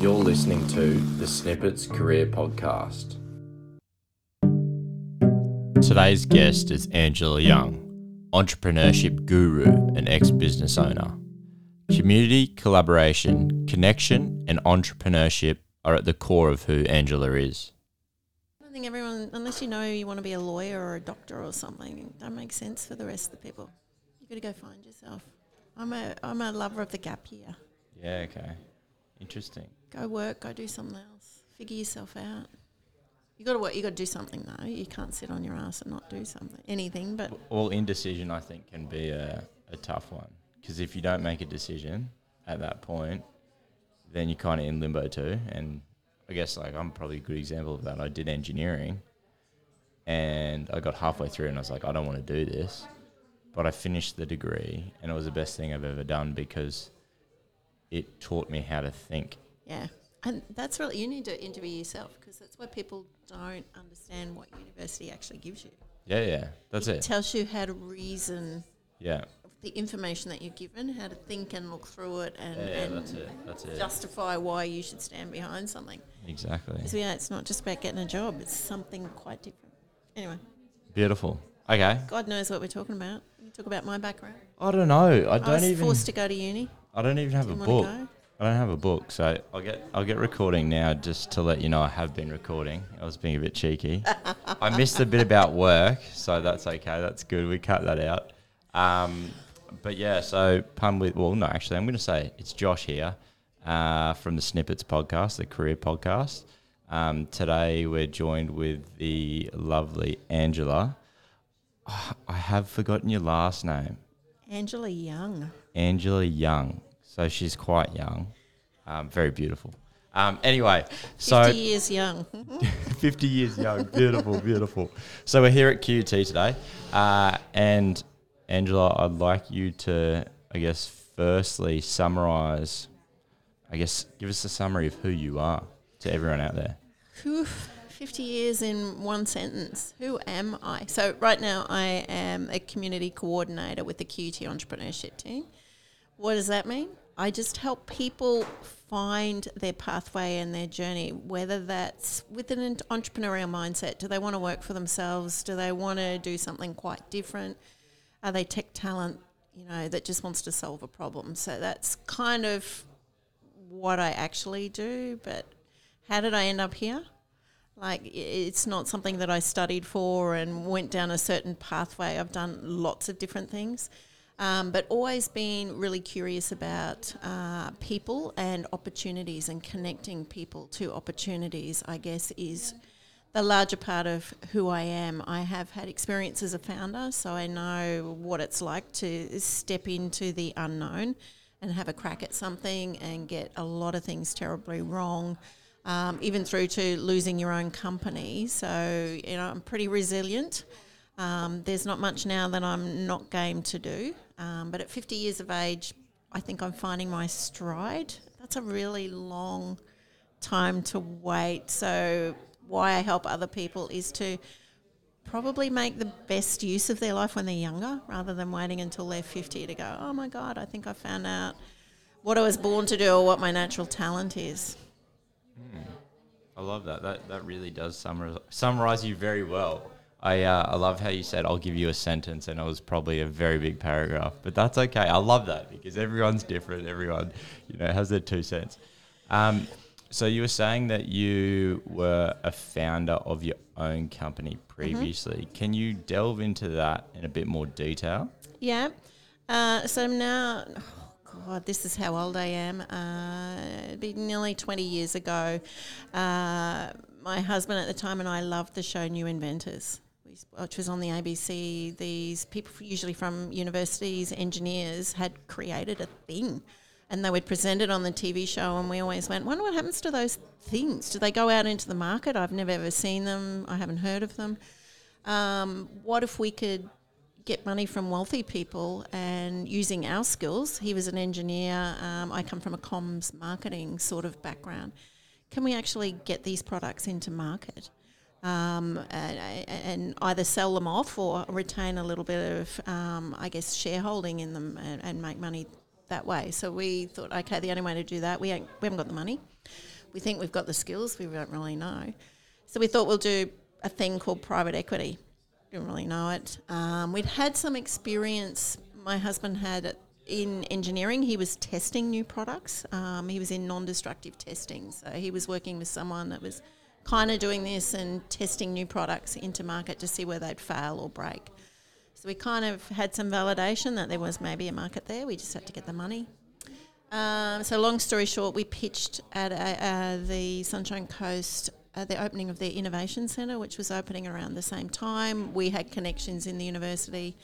You're listening to the Snippets Career Podcast. Today's guest is Angela Young, entrepreneurship guru and ex business owner. Community, collaboration, connection, and entrepreneurship are at the core of who Angela is. I don't think everyone, unless you know you want to be a lawyer or a doctor or something, that makes sense for the rest of the people. You've got to go find yourself. I'm a, I'm a lover of the gap year. Yeah, okay. Interesting. Go work, go do something else. Figure yourself out. You got to work. You got to do something though. You can't sit on your ass and not do something, anything. But all indecision, I think, can be a, a tough one. Because if you don't make a decision at that point, then you're kind of in limbo too. And I guess, like, I'm probably a good example of that. I did engineering and I got halfway through and I was like, I don't want to do this. But I finished the degree and it was the best thing I've ever done because it taught me how to think. Yeah, and that's really you need to interview yourself because that's why people don't understand what university actually gives you. Yeah, yeah, that's It it. tells you how to reason Yeah, the information that you're given, how to think and look through it, and, yeah, yeah and that's it. That's it. justify why you should stand behind something. Exactly. So yeah, it's not just about getting a job; it's something quite different. Anyway, Beautiful. Okay. God knows what we're talking about. You talk about my background. I don't know. I don't even. I was even. forced to go to uni. I don't even have a Didn't book. Want to go. I don't have a book, so I'll get I'll get recording now just to let you know I have been recording. I was being a bit cheeky. I missed a bit about work, so that's okay. That's good. We cut that out. Um, but yeah, so pun with well, no, actually, I'm going to say it's Josh here uh, from the Snippets podcast, the career podcast. Um, today we're joined with the lovely Angela. Ah, I have forgotten your last name. Angela Young. Angela Young. So she's quite young, um, very beautiful. Um, anyway, so 50 years young. 50 years young, beautiful, beautiful. So we're here at QUT today, uh, and Angela, I'd like you to, I guess, firstly summarize, I guess, give us a summary of who you are to everyone out there. Whew, 50 years in one sentence. Who am I? So, right now, I am a community coordinator with the QUT entrepreneurship team. What does that mean? I just help people find their pathway and their journey, whether that's with an entrepreneurial mindset. Do they want to work for themselves? Do they want to do something quite different? Are they tech talent, you know, that just wants to solve a problem? So, that's kind of what I actually do. But how did I end up here? Like, it's not something that I studied for and went down a certain pathway. I've done lots of different things, um, but always been really curious about uh, people and opportunities and connecting people to opportunities, I guess, is the larger part of who I am. I have had experience as a founder, so I know what it's like to step into the unknown and have a crack at something and get a lot of things terribly wrong, um, even through to losing your own company. So, you know, I'm pretty resilient. Um, there's not much now that I'm not game to do. Um, but at 50 years of age, I think I'm finding my stride. That's a really long time to wait. So, why I help other people is to probably make the best use of their life when they're younger rather than waiting until they're 50 to go, oh my God, I think I found out what I was born to do or what my natural talent is. I love that. That that really does summarize, summarize you very well. I uh, I love how you said I'll give you a sentence, and it was probably a very big paragraph, but that's okay. I love that because everyone's different. Everyone, you know, has their two cents. Um, so you were saying that you were a founder of your own company previously. Can you delve into that in a bit more detail? Yeah. Uh, so now, oh God, this is how old I am. Uh, it'd be nearly 20 years ago. Uh, my husband at the time and I loved the show New Inventors, which was on the ABC. These people, usually from universities, engineers, had created a thing. And they would present it on the TV show, and we always went, wonder what happens to those things? Do they go out into the market? I've never ever seen them. I haven't heard of them. Um, what if we could get money from wealthy people and using our skills? He was an engineer. Um, I come from a comms marketing sort of background. Can we actually get these products into market? Um, and, and either sell them off or retain a little bit of, um, I guess, shareholding in them and, and make money that way. So we thought, okay, the only way to do that, we, we haven't got the money. We think we've got the skills, we don't really know. So we thought we'll do a thing called private equity. Didn't really know it. Um, we'd had some experience. My husband had in engineering. He was testing new products. Um, he was in non-destructive testing, so he was working with someone that was kind of doing this and testing new products into market to see where they'd fail or break. So we kind of had some validation that there was maybe a market there. We just had to get the money. Um, so long story short, we pitched at a, uh, the Sunshine Coast at the opening of their innovation centre, which was opening around the same time. We had connections in the university,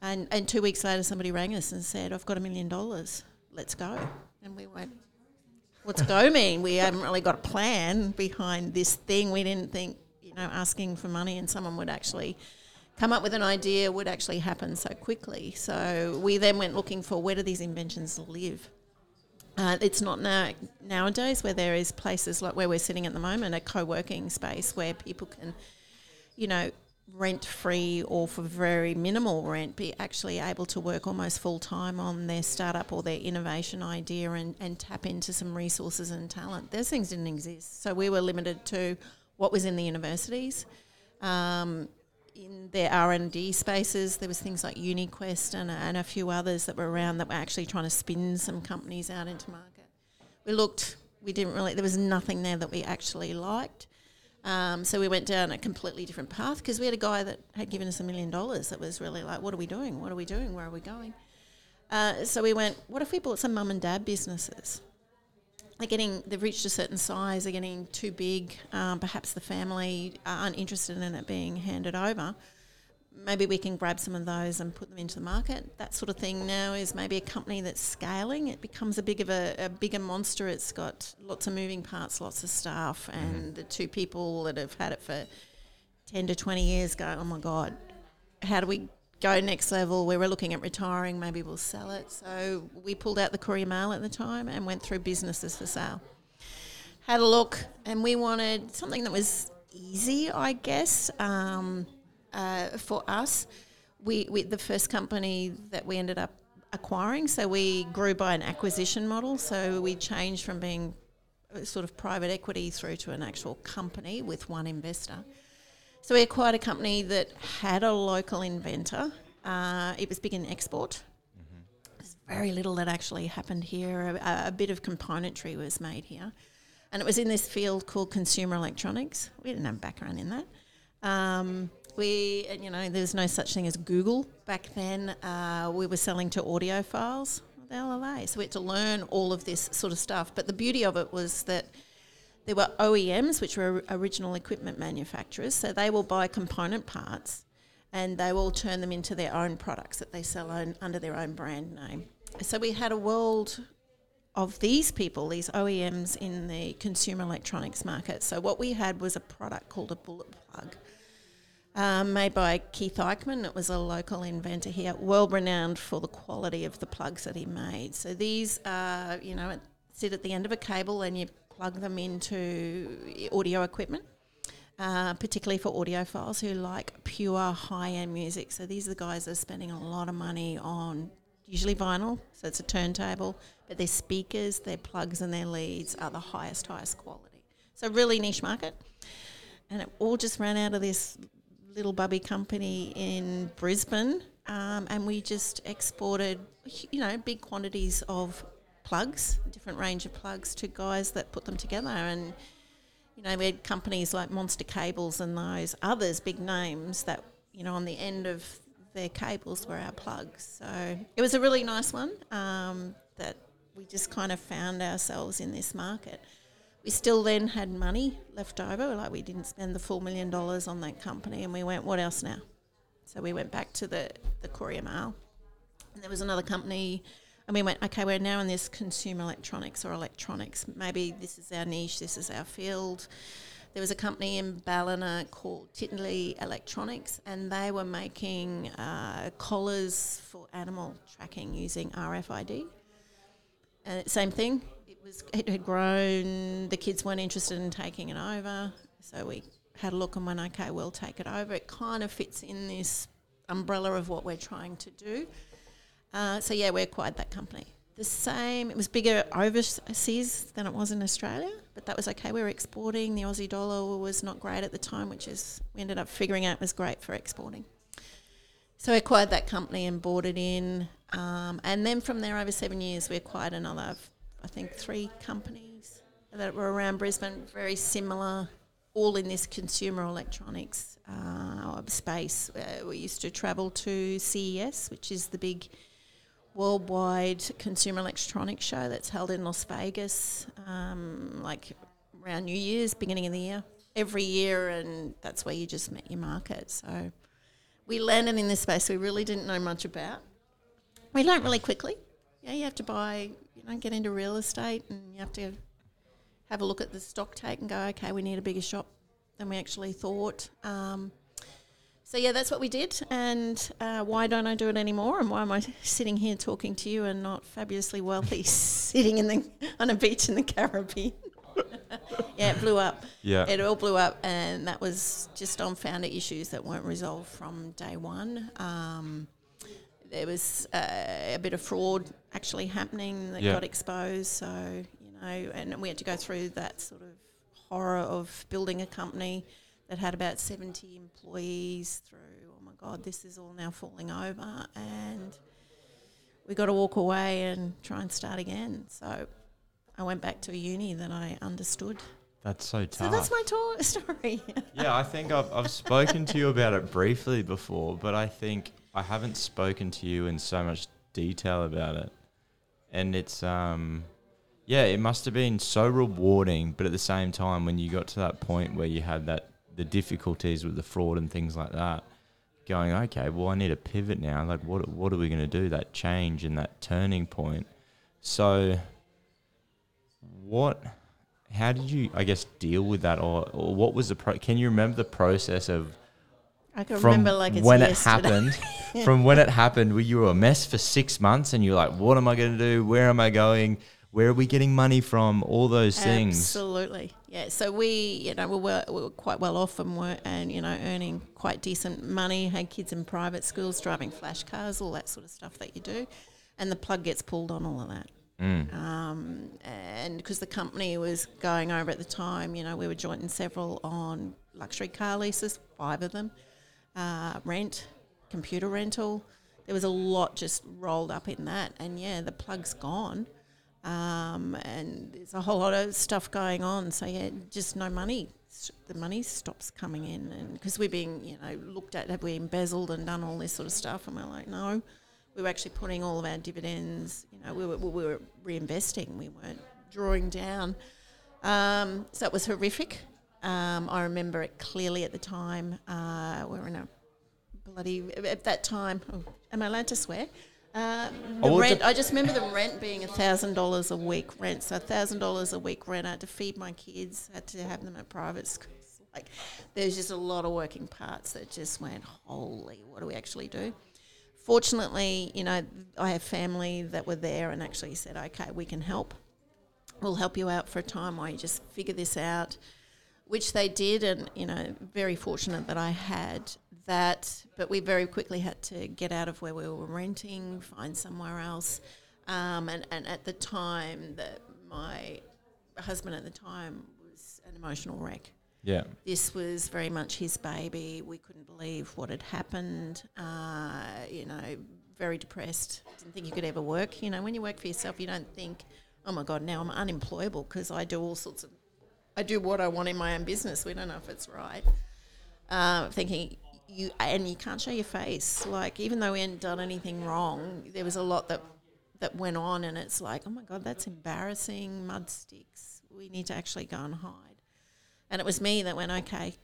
and and two weeks later, somebody rang us and said, "I've got a million dollars. Let's go." And we went, "What's go mean? We haven't really got a plan behind this thing. We didn't think, you know, asking for money and someone would actually." come up with an idea would actually happen so quickly. So we then went looking for where do these inventions live. Uh, it's not now nowadays where there is places like where we're sitting at the moment, a co-working space where people can, you know, rent free or for very minimal rent, be actually able to work almost full time on their startup or their innovation idea and, and tap into some resources and talent. Those things didn't exist, so we were limited to what was in the universities. Um, in their R and D spaces, there was things like UniQuest and, and a few others that were around that were actually trying to spin some companies out into market. We looked, we didn't really. There was nothing there that we actually liked. Um, so we went down a completely different path because we had a guy that had given us a million dollars that was really like, what are we doing? What are we doing? Where are we going? Uh, so we went, what if we bought some mum and dad businesses? they're getting they've reached a certain size they're getting too big um, perhaps the family aren't interested in it being handed over maybe we can grab some of those and put them into the market that sort of thing now is maybe a company that's scaling it becomes a big of a, a bigger monster it's got lots of moving parts lots of staff and mm-hmm. the two people that have had it for 10 to 20 years go oh my god how do we go next level. We were looking at retiring, maybe we'll sell it. So we pulled out the Courier Mail at the time and went through businesses for sale. Had a look, and we wanted something that was easy, I guess, um, uh, for us. We, we the first company that we ended up acquiring, so we grew by an acquisition model. So we changed from being sort of private equity through to an actual company with one investor. So we acquired a company that had a local inventor. Uh, it was big in export. Very little that actually happened here. A, a, bit of componentry was made here. And it was in this field called consumer electronics. We didn't have a background in that. Um, we, you know, there was no such thing as Google back then. Uh, we were selling to audiophiles. What the hell? So we had to learn all of this sort of stuff. But the beauty of it was that – there were OEMs, which were original equipment manufacturers, so they will buy component parts and they will turn them into their own products that they sell on, under their own brand name. So we had a world of these people, these OEMs in the consumer electronics market. So what we had was a product called a bullet plug. Um, made by Keith Eichmann. It was a local inventor here, world renowned for the quality of the plugs that he made. So these are, you know, sit at the end of a cable and you plug them into audio equipment. Uh, particularly for audiophiles who like pure high end music. So these are the guys that are spending a lot of money on usually vinyl, so it's a turntable, but their speakers, their plugs, and their leads are the highest, highest quality. So really niche market, and it all just ran out of this little bubby company in Brisbane, um, and we just exported, you know, big quantities of plugs, different range of plugs to guys that put them together. And, you know, we had companies like Monster Cables and those others, big names that, you know, on the end of their cables were our plugs. So it was a really nice one um, that we just kind of found ourselves in this market. We still then had money left over, like we didn't spend the full million dollars on that company, and we went, what else now? So we went back to the, the Courier Mail. And there was another company and we went, okay, we're now in this consumer electronics or electronics. Maybe this is our niche, this is our field. There was a company in Ballina called Titley Electronics, and they were making uh, collars for animal tracking using RFID. And same thing, was it had grown. The kids weren't interested in taking it over, so we had a look and went, okay, we'll take it over. It kind of fits in this umbrella of what we're trying to do. Uh, so yeah, we acquired that company. the same. It was bigger overseas than it was in Australia, but that was okay. We were exporting. The Aussie dollar was not great at the time, which is we ended up figuring out was great for exporting. So I acquired that company and bought it in, um, and then from there, over seven years, we acquired another, I think, three companies that were around Brisbane, very similar, all in this consumer electronics uh, space. Uh, we used to travel to CES, which is the big worldwide consumer electronics show that's held in Las Vegas, um, like around New Year's, beginning of the year, every year, and that's where you just met your market. So we landed in this space we really didn't know much about. We learned really quickly. Yeah, you have to buy, know, get into real estate, and you have to have a look at the stock take and go, okay, we need a bigger shop than we actually thought. Um, so yeah, that's what we did. And uh, why don't I do it anymore? And why am I sitting here talking to you and not fabulously wealthy, sitting in the on a beach in the Caribbean? yeah, it blew up. Yeah, it all blew up, and that was just on founder issues that weren't resolved from day one. Um, there was uh, a bit of fraud actually happening that got exposed. So you know, and we had to go through that sort of horror of building a company that had about 70 employees through, oh my God, this is all now falling over. And we got to walk away and try and start again. So I went back to a uni that I understood. That's so tough. So that's my to- story. yeah, I think I've, I've spoken to you about it briefly before, but I think I haven't spoken to you in so much detail about it. And it's, um, yeah, it must have been so rewarding, but at the same time, when you got to that point where you had that the difficulties with the fraud and things like that, going, okay, well, I need a pivot now. Like, what what are we going to do? That change and that turning point. So, what? How did you, I guess, deal with that, or, or what was the pro? Can you remember the process of? I can remember like when it happened. from when it happened, were you were a mess for six months, and you're like, "What am I going to do? Where am I going? Where are we getting money from? All those things." Absolutely. Yeah, so we, you know, we were, we were quite well off and were, and you know, earning quite decent money. Had kids in private schools, driving flash cars, all that sort of stuff that you do, and the plug gets pulled on all of that. Mm. Um, and because the company was going over at the time, you know, we were jointing several on luxury car leases, five of them, uh, rent, computer rental. There was a lot just rolled up in that, and yeah, the plug's gone. Um, and there's a whole lot of stuff going on. So yeah, just no money. The money stops coming in, and because we're being, you know, looked at, have we embezzled and done all this sort of stuff? And we're like, no, we were actually putting all of our dividends. You know, we were, we were reinvesting. We weren't drawing down. Um, so it was horrific. Um, I remember it clearly at the time. Uh, we were in a bloody at that time. Oh, am I allowed to swear? Uh, the oh, rent. I just remember the rent being thousand dollars a week rent. So thousand dollars a week rent. I had to feed my kids. Had to have them at private schools. Like, there's just a lot of working parts that just went, holy, what do we actually do? Fortunately, you know, I have family that were there and actually said, okay, we can help. We'll help you out for a time while you just figure this out, which they did. And you know, very fortunate that I had that, but we very quickly had to get out of where we were renting, find somewhere else. Um, and, and at the time, that my husband at the time was an emotional wreck. Yeah. This was very much his baby. We couldn't believe what had happened. Uh, you know, very depressed. Didn't think you could ever work. You know, when you work for yourself, you don't think, oh my God, now I'm unemployable because I do all sorts of, I do what I want in my own business. We don't know if it's right. Uh, thinking you and you can't show your face. Like even though we hadn't done anything wrong, there was a lot that that went on, and it's like, oh my god, that's embarrassing. Mud sticks. We need to actually go and hide. And it was me that went, okay,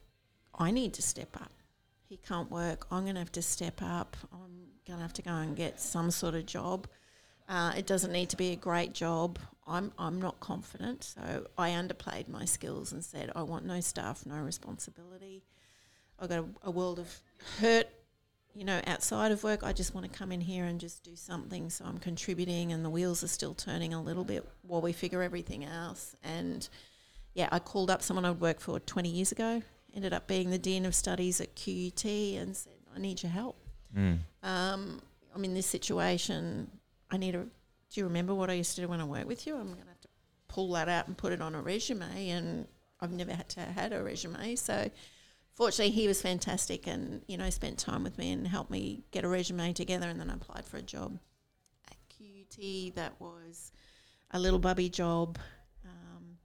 I need to step up. He can't work. I'm going to have to step up. I'm going to have to go and get some sort of job. Uh, it doesn't need to be a great job. I'm I'm not confident, so I underplayed my skills and said I want no staff, no responsibility. I've got a, a world of hurt, you know, outside of work. I just want to come in here and just do something. So I'm contributing, and the wheels are still turning a little bit while we figure everything else. And yeah, I called up someone I'd worked for 20 years ago, ended up being the Dean of Studies at QUT, and said, I need your help. Mm. Um, I'm in this situation. I need a Do you remember what I used to do when I worked with you? I'm going to have to pull that out and put it on a resume. And I've never had to had a resume. So fortunately, he was fantastic and, you know, spent time with me and helped me get a resume together. And then I applied for a job at QUT that was a little bubby job. Um,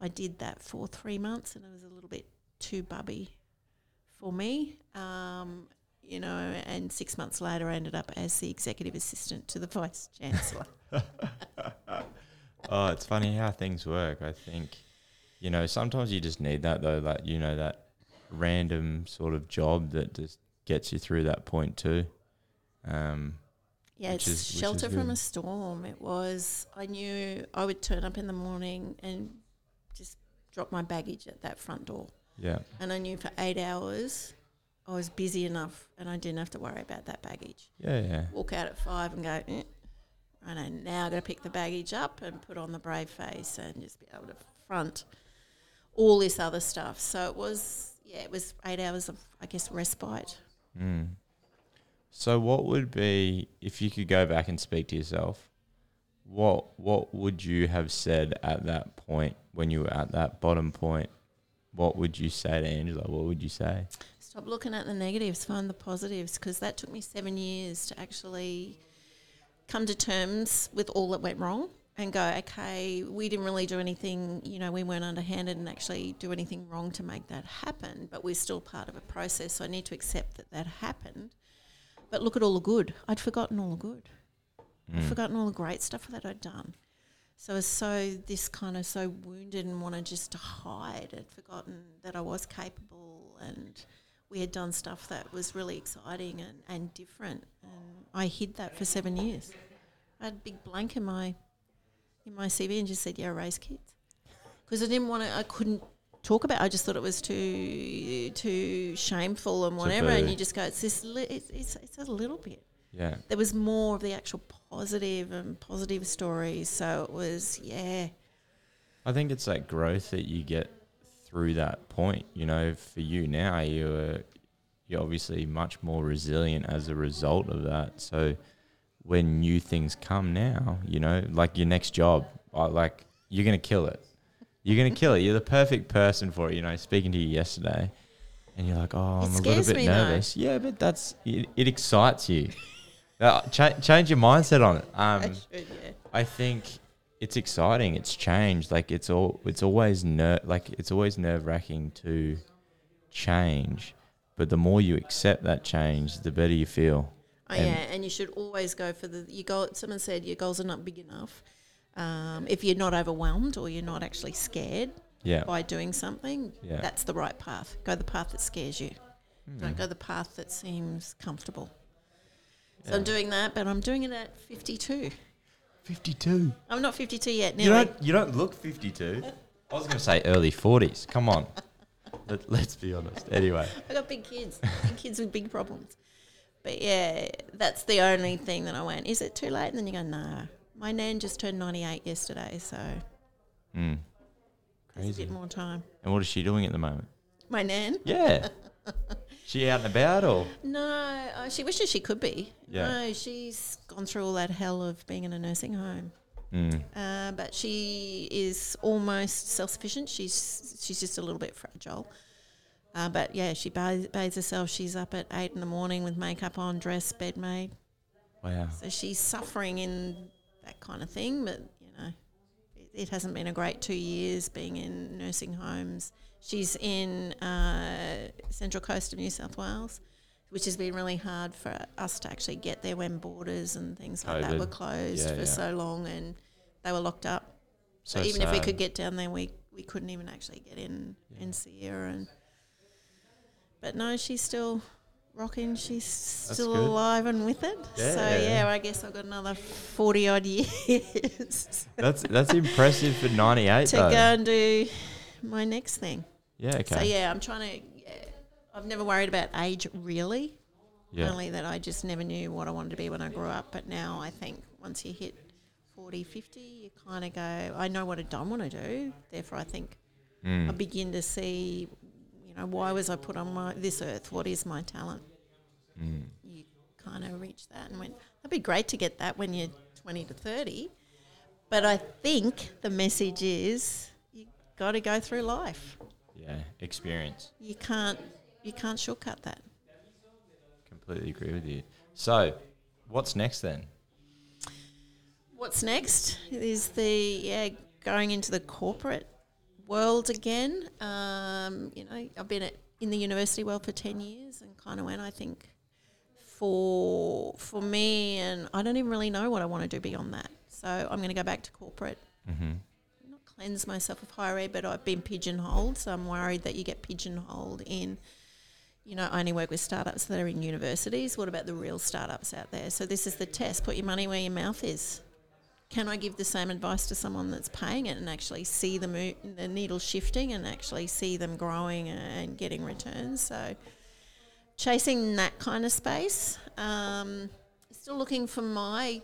I did that for three months and it was a little bit too bubby for me. Um, you know, and six months later, I ended up as the executive assistant to the vice chancellor. oh, it's funny how things work. I think, you know, sometimes you just need that though, that you know, that random sort of job that just gets you through that point too. Um, yeah, it's is- shelter from a storm. It was. I knew I would turn up in the morning and just drop my baggage at that front door, yeah, and I knew for eight hours I was busy enough, and I didn't have to worry about that baggage. yeah, yeah, walk out at five and go, eh, I know now I've got to pick the baggage up and put on the brave face and just be able to front all this other stuff. So it was, yeah, it was eight hours of, I guess, respite. Mm. So, what would be if you could go back and speak to yourself? What What would you have said at that point when you were at that bottom point? What would you say to Angela? What would you say? Stop looking at the negatives, find the positives, because that took me seven years to actually come to terms with all that went wrong and go, okay, we didn't really do anything, you know, we weren't underhanded and actually do anything wrong to make that happen, but we're still part of a process. So I need to accept that that happened. But look at all the good. I'd forgotten all the good. I'd forgotten all the great stuff that I'd done. So I was so this kind of so wounded and wanted just to hide. I'd forgotten that I was capable and we had done stuff that was really exciting and, and different. And I hid that for seven years. I had a big blank in my in my CV and just said, "Yeah, I raise kids," because I didn't want to. I couldn't talk about. It. I just thought it was too too shameful and whatever. And you just go, "It's this. Li- it's, it's it's a little bit." Yeah, There was more of the actual positive and positive stories. So it was, yeah, I think it's that growth that you get through that point. You know, for you now, you're you're obviously much more resilient as a result of that. So when new things come now, you know, like your next job, I like you're gonna kill it. You're gonna kill it. You're the perfect person for it. You know, speaking to you yesterday, and you're like, oh, It I'm a little bit me, though. nervous. Yeah, but that's it. It excites you. Uh, cha- change your mindset on it. Um, I should, yeah. I think it's exciting. It's changed. Like it's all. It's always ner- Like it's always nerve wracking to change, but the more you accept that change, the better you feel. Oh, And- yeah, and you should always go for the your goal. Someone said your goals are not big enough. Um, if you're not overwhelmed or you're not actually scared Yeah. by doing something, Yeah. that's the right path. Go the path that scares you. Hmm. Don't go the path that seems comfortable. So Yeah. I'm doing that, but I'm doing it at 52. Fifty-two. I'm not 52 yet. You Nearly. don't. You don't look fifty-two. I was going to say early forties. Come on. Let, let's be honest. Anyway. I got big kids, big kids with big problems. But yeah, that's the only thing that I went. Is it too late? And then you go, no. My nan just turned 98 yesterday, so Mm. there's a Crazy. bit more time. And what is she doing at the moment? My nan? Yeah. she out and about or? No, uh, she wishes she could be. Yeah. No, she's gone through all that hell of being in a nursing home. Mm. Uh, but she is almost self-sufficient. She's she's just a little bit fragile. Uh, but yeah, she bathes, bathes herself. She's up at eight in the morning with makeup on, dress, bed made. Wow. So she's suffering in that kind of thing. But you know, it, it hasn't been a great two years being in nursing homes. She's in uh, Central Coast of New South Wales, which has been really hard for us to actually get there when borders and things like that were closed Yeah, for yeah. so long and they were locked up. So, So even if we could get down there, we, we couldn't even actually get in and see her. And but no, she's still rocking. She's still alive and with it. Yeah. So yeah, I guess I've got another forty odd years That's that's impressive for ninety-eight to though. go and do my next thing. Yeah. Okay. So yeah, I'm trying to. Yeah, I've never worried about age really. Yeah. Only that I just never knew what I wanted to be when I grew up. But now I think once you hit 40, 50, you kind of go, I know what I don't want to do. Therefore, I think Mm. I begin to see, you know, why was I put on my this earth? What is my talent? Mm. You kind of reach that and went, that'd be great to get that when you're 20 to 30. But I think the message is you got to go through life. Yeah, experience. You can't you can't shortcut that. Completely agree with you. So, what's next then? What's next is the yeah going into the corporate world again. Um, you know, I've been at, in the university world for ten years, and kind of when I think for for me, and I don't even really know what I want to do beyond that. So I'm going to go back to corporate. Mm-hmm. Cleanse myself of higher ed, but I've been pigeonholed. So I'm worried that you get pigeonholed in. You know, I only work with startups that are in universities. What about the real startups out there? So this is the test. Put your money where your mouth is can I give the same advice to someone that's paying it and actually see the, mo- the needle shifting and actually see them growing and getting returns? So, chasing that kind of space. Um, still looking for my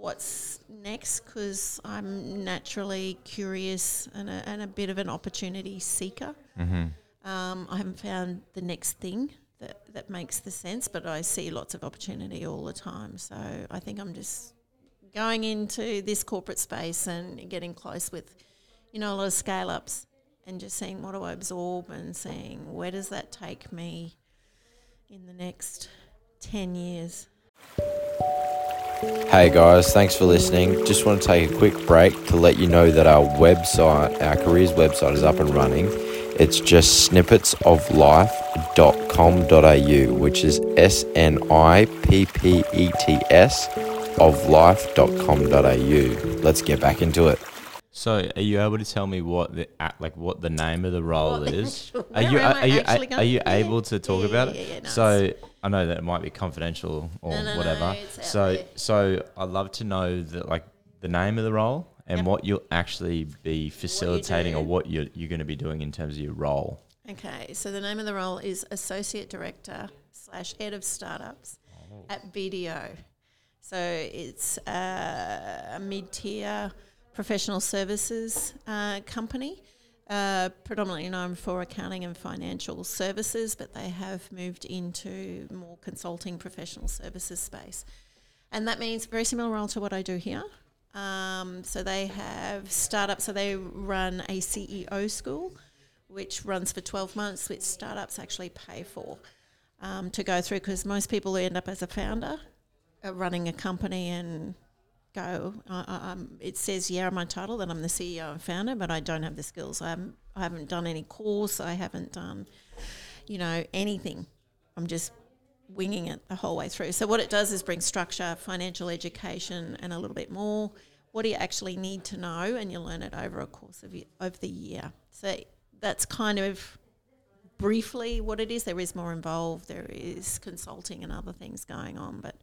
what's next because I'm naturally curious and a, and a bit of an opportunity seeker. Mm-hmm. Um, I haven't found the next thing that, that makes the sense, but I see lots of opportunity all the time. So I think I'm just going into this corporate space and getting close with, you know, a lot of scale ups and just seeing what do I absorb and seeing where does that take me in the next 10 years. Hey guys, thanks for listening. Just want to take a quick break to let you know that our website, our careers website, is up and running. It's just snippetsoflife.com.au, which is S N I P P E T S oflife.com.au. Let's get back into it. So, are you able to tell me what the like what the name of the role What- is? Are you are, I you are you Yeah. able to talk Yeah, about yeah, it? no, so I know that it might be confidential or No, no, no, whatever. out so so I'd love to know that like the name of the role and Yep. what you'll actually be facilitating or what you're you're going to be doing in terms of your role. Okay, so the name of the role is Associate Director slash Head of Startups at BDO. So it's uh, a mid tier professional services uh, company, uh, predominantly known for accounting and financial services, but they have moved into more consulting professional services space. And that means very similar role to what I do here. Um, so they have startups, so they run a CEO school, which runs for 12 months, which startups actually pay for um, to go through because most people who end up as a founder uh, running a company and go. Uh, um, it says, yeah, my title that I'm the CEO and founder, but I don't have the skills. I haven't, I haven't done any course. I haven't done, you know, anything. I'm just winging it the whole way through. So what it does is bring structure, financial education, and a little bit more. What do you actually need to know, and you learn it over a course of of the year. So that's kind of briefly what it is. There is more involved. There is consulting and other things going on, but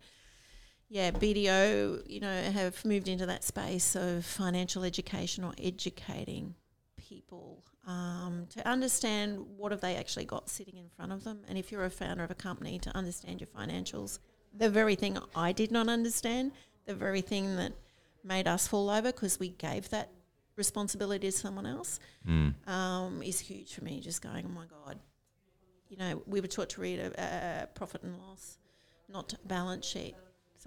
yeah, BDO, you know, have moved into that space of financial education or educating people um, to understand what have they actually got sitting in front of them. And if you're a founder of a company, to understand your financials. The very thing I did not understand, the very thing that made us fall over because we gave that responsibility to someone else, Mm. um, is huge for me. Just going, oh my God. You know, we were taught to read a, a profit and loss, not a balance sheet.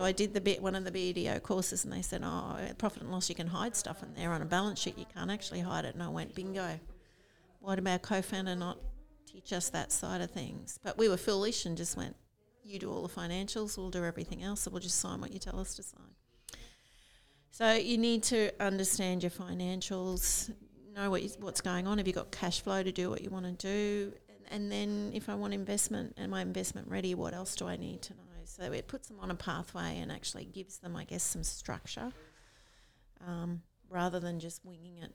So I did the bit one of the BDO courses, and they said, "Oh, profit and loss, you can hide stuff in there. On a balance sheet, you can't actually hide it." And I went, "Bingo! Why did our co-founder not teach us that side of things?" But we were foolish and just went, "You do all the financials, we'll do everything else, so we'll just sign what you tell us to sign." So you need to understand your financials, know what you, what's going on. Have you got cash flow to do what you want to do? And, and then if I want investment, am I investment ready? What else do I need to know? So it puts them on a pathway and actually gives them, I guess, some structure um, rather than just winging it.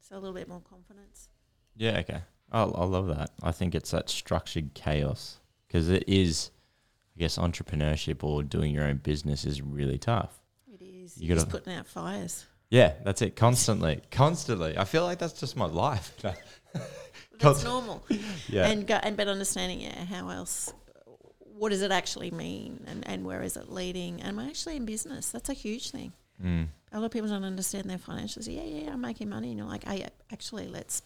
So a little bit more confidence. Yeah, okay. I I love that. I think it's that structured chaos because it is, I guess, entrepreneurship or doing your own business is really tough. It is. You You're just putting out fires. Yeah, that's it. Constantly, constantly. I feel like that's just my life. That's normal. yeah, And go, and but understanding, yeah, how else? What does it actually mean, and, and where is it leading? Am I actually in business? That's a huge thing. mm. A lot of people don't understand their financials. Yeah, yeah, I'm making money, and you're like, hey, actually, let's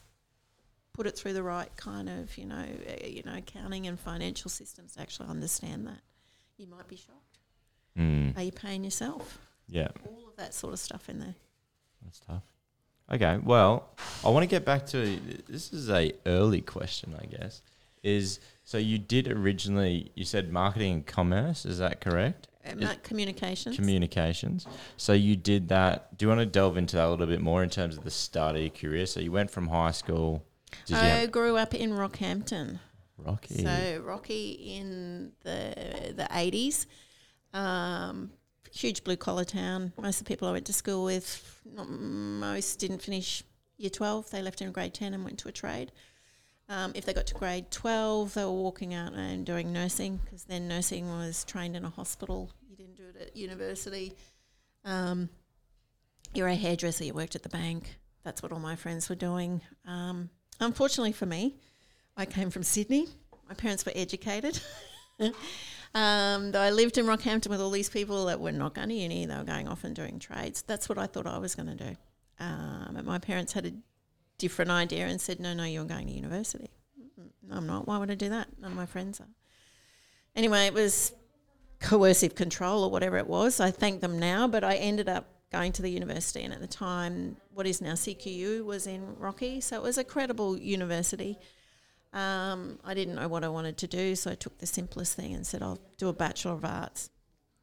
put it through the right kind of, you know, uh, you know, accounting and financial systems to actually understand that. You might be shocked. Mm. Are you paying yourself? Yeah, all of that sort of stuff in there. that's tough. Okay, well, I want to get back to this. Is a early question, I guess. Is so you did originally you said marketing and commerce. Is that correct? Mark communications. Communications. So you did that. Do you want to delve into that a little bit more in terms of the start of your career? So you went from high school. I grew up in Rockhampton. Rocky? So Rocky in the the eighties, um, huge blue collar town. Most of the people I went to school with, not, most didn't finish year twelve. They left in grade ten and went to a trade. Um, if they got to grade twelve, they were walking out and doing nursing because then nursing was trained in a hospital. You didn't do it at university. Um, you're a hairdresser. You worked at the bank. That's what all my friends were doing. Um, unfortunately for me, I came from Sydney. My parents were educated. um, though I lived in Rockhampton with all these people that were not going to uni, they were going off and doing trades. That's what I thought I was going to do. Um, and my parents had a different idea and said, no, no, you're going to university. "Mm, No, I'm not. Why would I do that? None of my friends are. Anyway, it was coercive control or whatever it was. I thank them now, but I ended up going to the university. And at the time, what is now CQU was in Rocky. So it was a credible university. Um, I didn't know what I wanted to do, so I took the simplest thing and said, I'll do a Bachelor of Arts.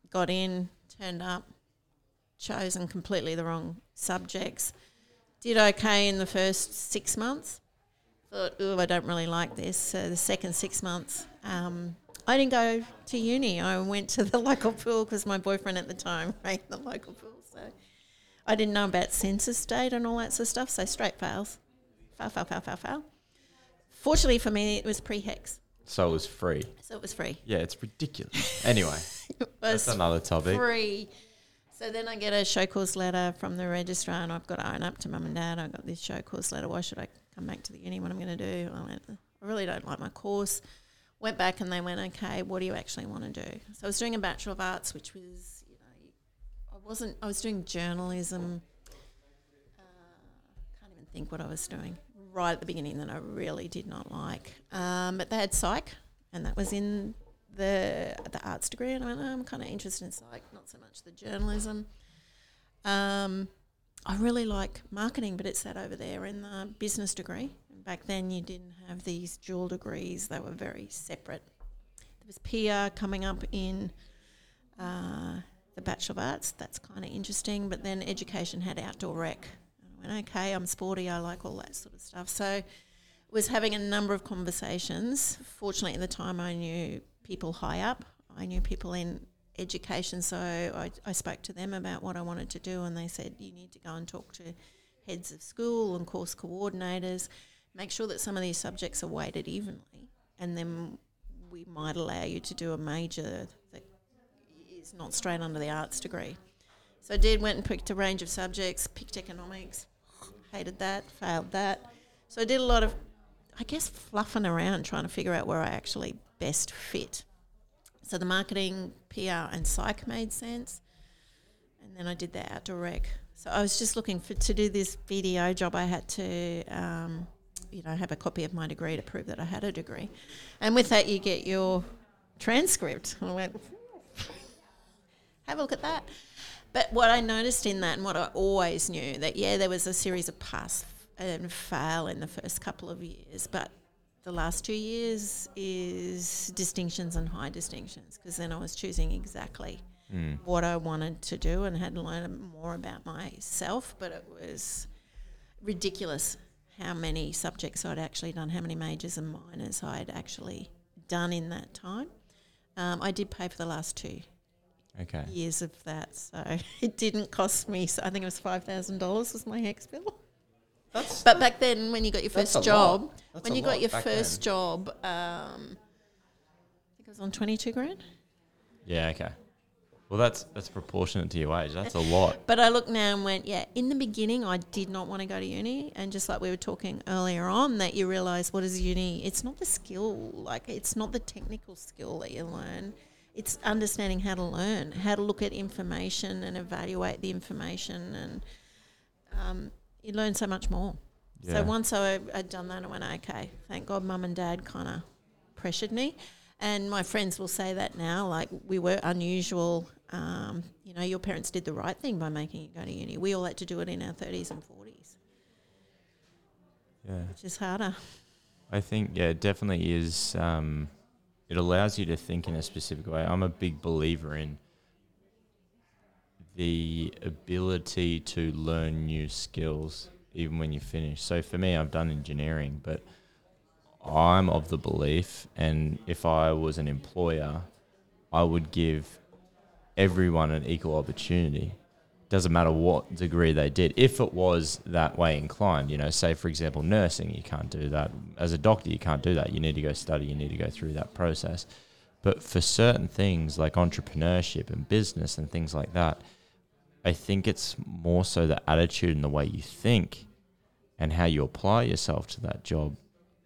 Got in, turned up, chosen completely the wrong subjects. Did okay in the first six months. Thought, oh, I don't really like this. So the second six months, um, I didn't go to uni. I went to the local pool because my boyfriend at the time ran the local pool. So I didn't know about census date and all that sort of stuff. So straight fails. Fail, fail, fail, fail, fail. Fortunately for me, it was pre-HECS, so it was free. so it was free. Yeah, it's ridiculous. Anyway, It that's was another topic. free. So then I get a show cause letter from the registrar, and I've got to own up to mum and dad. I got this show cause letter. Why should I come back to the uni? What am I'm going to do? I went. I really don't like my course. Went back and they went, okay, what do you actually want to do? So I was doing a bachelor of arts, which was, you know, I wasn't. I was doing journalism. Uh, can't even think what I was doing right at the beginning that I really did not like. Um, but they had psych, and that was in the the arts degree, and I I'm kind of interested in psych, not so much the journalism. Um, I really like marketing, but it's that over there in the business degree. And back then, you didn't have these dual degrees; they were very separate. There was PR coming up in uh, the Bachelor of Arts. That's kind of interesting, but then education had outdoor rec. I went, okay, I'm sporty. I like all that sort of stuff. So, was having a number of conversations. Fortunately, at the time, I knew people high up. I knew people in education, so I, I spoke to them about what I wanted to do, and they said you need to go and talk to heads of school and course coordinators, make sure that some of these subjects are weighted evenly, and then we might allow you to do a major that is not straight under the arts degree. So I did went and picked a range of subjects, picked economics, hated that, failed that. So I did a lot of, I guess, fluffing around trying to figure out where I actually best fit. So the marketing, PR, and psych made sense. And then I did the outdoor rec. So I was just looking for to do this BDO job. I had to, um, you know, have a copy of my degree to prove that I had a degree. And with that, you get your transcript. I went, have a look at that. But what I noticed in that, and what I always knew, that yeah, there was a series of pass and fail in the first couple of years, but the last two years is distinctions and high distinctions, because then I was choosing exactly Mm. what I wanted to do and had to learn more about myself. But it was ridiculous how many subjects I'd actually done, how many majors and minors I'd actually done in that time. Um, I did pay for the last two Okay. years of that, so it didn't cost me. So I think it was five thousand dollars was my HECS bill. That's But back then, when you got your first job, when you got your first then. job, um, I think it was on twenty two grand. yeah. Okay. Well, that's that's proportionate to your age. That's a lot. But I looked now and went, yeah. In the beginning, I did not want to go to uni, and just like we were talking earlier on, that you realise what is uni? It's not the skill, like it's not the technical skill that you learn. It's understanding how to learn, how to look at information and evaluate the information, and um, you learn so much more. Yeah. So once I had done that, I went, okay, thank God mum and dad kind of pressured me. And my friends will say that now, like we were unusual. Um, you know, your parents did the right thing by making you go to uni. We all had to do it in our 30s and 40s, Yeah. which is harder. I think yeah, it definitely is. Um, it allows you to think in a specific way. I'm a big believer in the ability to learn new skills even when you finish. So for me, I've done engineering, but I'm of the belief, and if I was an employer, I would give everyone an equal opportunity. Doesn't matter what degree they did. If it was that way inclined, you know, say for example, nursing, you can't do that. As a doctor, you can't do that. You need to go study, you need to go through that process. But for certain things like entrepreneurship and business and things like that, I think it's more so the attitude and the way you think and how you apply yourself to that job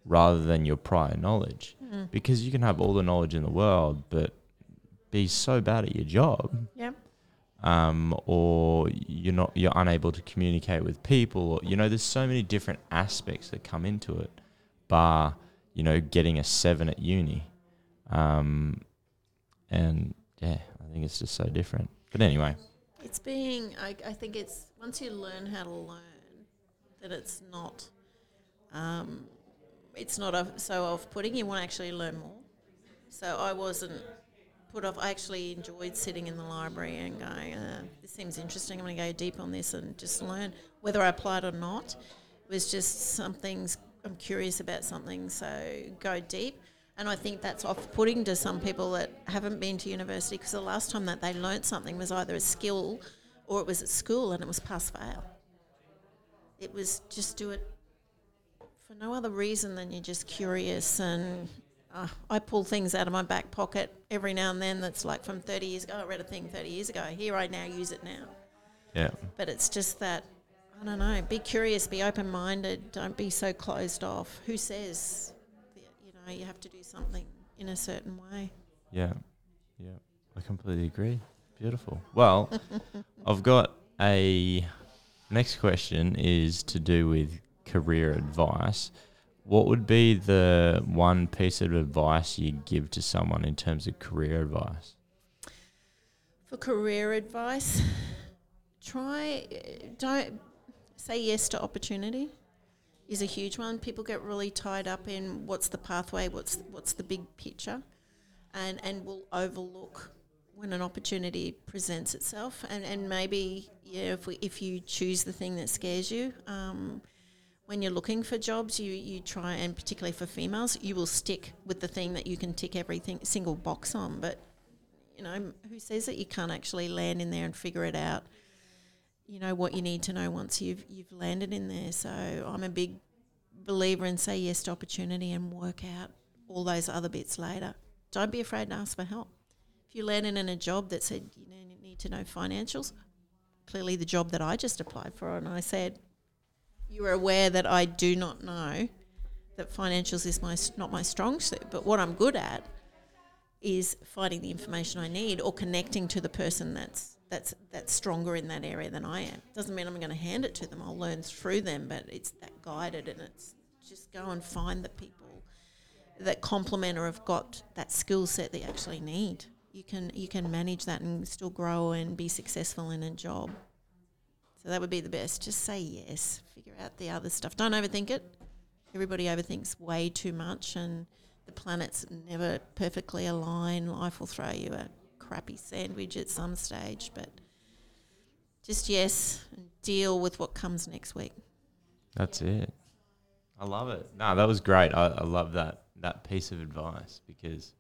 rather than your prior knowledge. Mm. Because you can have all the knowledge in the world, but be so bad at your job, Yeah. um, or you're not you're unable to communicate with people. Or, you know, there's so many different aspects that come into it. Bar, you know, getting a seven at uni, um, and yeah, I think it's just so different. But anyway, It's being, I, I think it's, once you learn how to learn, that it's not, um, it's not a, so off putting, you want to actually learn more. So I wasn't put off, I actually enjoyed sitting in the library and going, uh, this seems interesting, I'm going to go deep on this and just learn. Whether I applied or not, it was just something's, I'm curious about something, so go deep. And I think that's off putting to some people that haven't been to university because the last time that they learnt something was either a skill or it was at school and it was pass fail. It was just do it for no other reason than you're just curious. And uh, I pull things out of my back pocket every now and then that's like from 30 years ago. I read a thing 30 years ago. Here I now use it now. yeah, But it's just that, I don't know, be curious, be open minded, don't be so closed off. Who says, know, you have to do something in a certain way? yeah, yeah. I completely agree. Beautiful. Well, I've got a next question is to do with career advice. What would be the one piece of advice you give to someone in terms of career advice? For career advice, try, don't say yes to opportunity is a huge one. People get really tied up in what's the pathway, what's what's the big picture, and and will overlook when an opportunity presents itself. And and maybe yeah, if we if you choose the thing that scares you. Um, when you're looking for jobs, you, you try, and particularly for females, you will stick with the thing that you can tick everything single box on. But you know, who says that you can't actually land in there and figure it out? You know what you need to know once you've you've landed in there. So I'm a big believer in say yes to opportunity and work out all those other bits later. Don't be afraid to ask for help. If you landed in a job that said you need to know financials, clearly the job that I just applied for, and I said, you are aware that I do not know that financials is my not my strong suit, but what I'm good at is finding the information I need or connecting to the person that's that's that's stronger in that area than I am. Doesn't mean I'm going to hand it to them. I'll learn through them, but it's that guided and it's just go and find the people that complement or have got that skill set they actually need. You can you can manage that and still grow and be successful in a job. So that would be the best. Just say yes. Figure out the other stuff. Don't overthink it. Everybody overthinks way too much, and the planets never perfectly align. Life will throw you a crappy sandwich at some stage, but just yes, deal with what comes next week. That's it. I love it. No, that was great. I, I love that that piece of advice because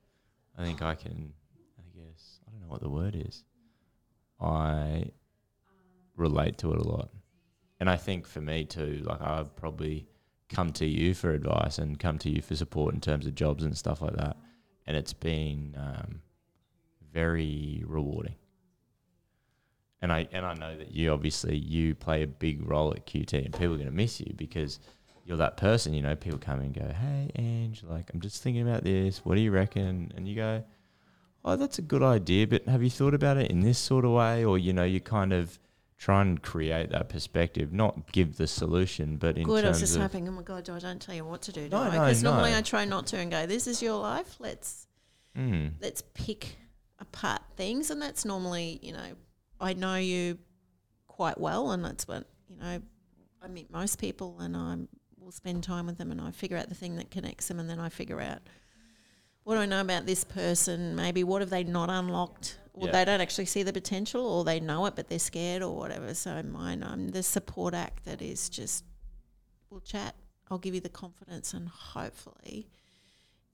I think I can. I guess I don't know what the word is. I relate to it a lot, and I think for me too. Like I probably come to you for advice and come to you for support in terms of jobs and stuff like that, and it's been um, very rewarding. And I and I know that you obviously you play a big role at QUT, and people are going to miss you because you're that person. You know, people come and go, "Hey, Ange, like I'm just thinking about this. What do you reckon?" And you go, "Oh, that's a good idea, but have you thought about it in this sort of way?" Or you know, you kind of try and create that perspective, not give the solution, but in Good. I was terms just hoping. Oh my god, I don't tell you what to do. do No, I? no, Because normally. I try not to and go. This is your life. Let's Mm. let's pick apart things and that's normally you know i know you quite well and that's what you know i meet most people and i will spend time with them and i figure out the thing that connects them and then i figure out what do i know about this person maybe what have they not unlocked or Yeah. they don't actually see the potential or they know it but they're scared or whatever so mine i'm the support act that is just we'll chat i'll give you the confidence and hopefully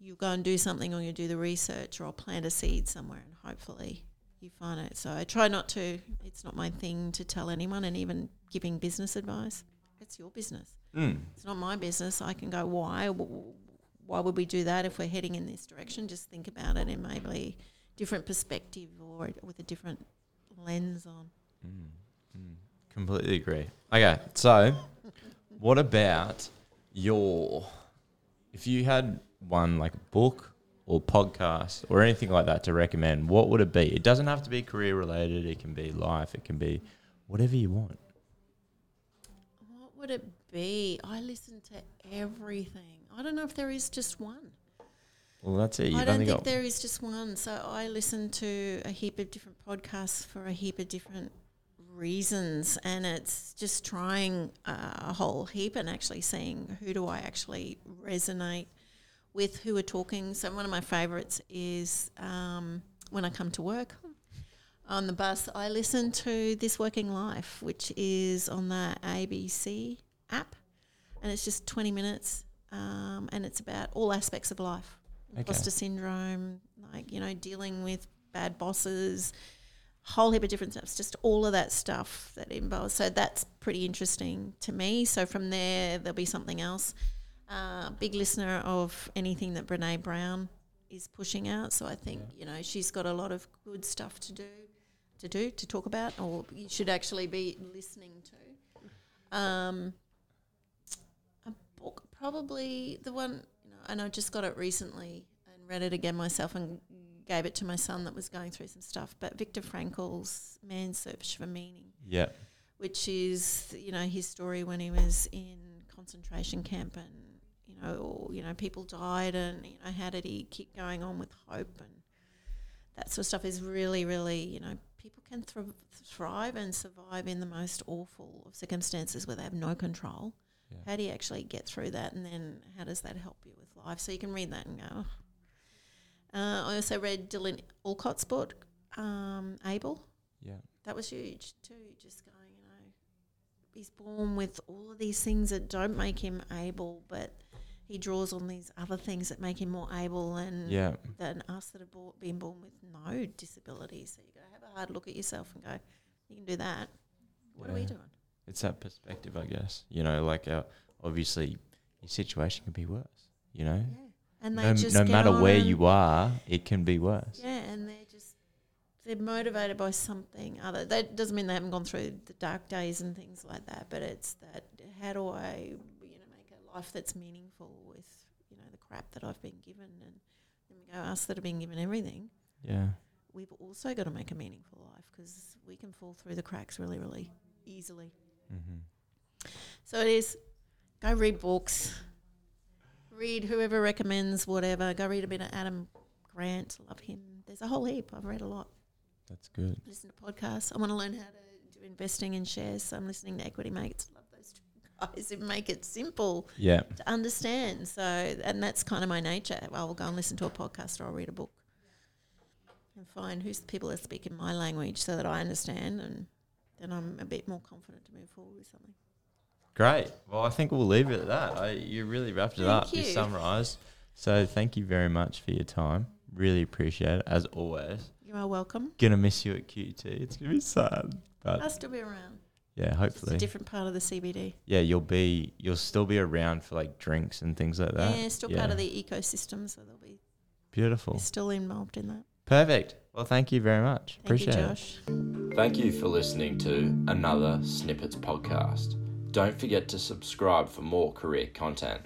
you go and do something or you do the research or I'll plant a seed somewhere and hopefully you find it. So I try not to, it's not my thing to tell anyone and even giving business advice. It's your business. Mm. It's not my business. I can go, why? Why would we do that if we're heading in this direction? Just think about it in maybe different perspective or with a different lens on. Completely agree. Okay, so what about your if you had one like a book or podcast or anything like that to recommend, what would it be? It doesn't have to be career related, it can be life, it can be whatever you want. What would it be? I listen to everything. I don't know if there is just one. Well, that's it. You've I don't think got there is just one. So I listen to a heap of different podcasts for a heap of different reasons, and it's just trying uh, a whole heap and actually seeing who do I actually resonate with, who are talking. So one of my favourites is um, when I come to work on the bus. I listen to This Working Life, which is on the ABC app, and it's just twenty minutes, um, and it's about all aspects of life Okay. imposter syndrome, like, you know, dealing with bad bosses, whole heap of different stuff, just all of that stuff that involves. So that's pretty interesting to me. So from there, there'll be something else. Uh, big listener of anything that Brene Brown is pushing out. So I think, you know, she's got a lot of good stuff to do, to do, to talk about, or you should actually be listening to. Um, a book, probably the one, you know, and I just got it recently and read it again myself and gave it to my son that was going through some stuff. But Viktor Frankl's Man's Search for Meaning, yeah. which is you know his story when he was in concentration camp and you know or, you know people died and you know how did he keep going on with hope and that sort of stuff is really really you know people can thr- thrive and survive in the most awful of circumstances where they have no control. Yeah. How do you actually get through that, and then how does that help you with life? So you can read that and go. "Oh." Uh, I also read Dylan Alcott's book, um, Able Yeah. that was huge too. Just going, you know, he's born with all of these things that don't make him able, but he draws on these other things that make him more able and Yeah. than us that have been born with no disabilities. So you got to have a hard look at yourself and go, you can do that. What are we doing? It's that perspective, I guess. You know, like uh, obviously your situation can be worse, you know? Yeah. And they No, just no matter where you are, it can be worse. Yeah, and they're just they're motivated by something other. That doesn't mean they haven't gone through the dark days and things like that, but it's that how do I you know make a life that's meaningful with you know the crap that I've been given and then we go us that have been given everything. Yeah. We've also got to make a meaningful life because we can fall through the cracks really, really easily. Mm-hmm. So it is go read books, read whoever recommends whatever. Go read a bit of Adam Grant. Love him. There's a whole heap. I've read a lot. That's good. Listen to podcasts. I want to learn how to do investing in shares. So I'm listening to Equity Mates. Guys who make it simple Yeah. to understand. So and that's kind of my nature. I'll go and listen to a podcast or I'll read a book and find who's the people that speak in my language so that I understand and then I'm a bit more confident to move forward with something. Great. Well, I think we'll leave it at that. I, you really wrapped it Thank up. You you. summarised. So thank you very much for your time. Really appreciate it, as always. You are welcome. Gonna miss you at QUT. It's gonna be sad, but I'll still be around. Yeah, hopefully. It's a different part of the CBD. yeah, you'll be, you'll still be around for like drinks and things like that. yeah, still yeah. part of the ecosystem, so they'll be Beautiful. still involved in that. Perfect. Well, thank you very much. Thank appreciate you, it. Josh. Thank you for listening to another Snippets podcast. Don't forget to subscribe for more career content.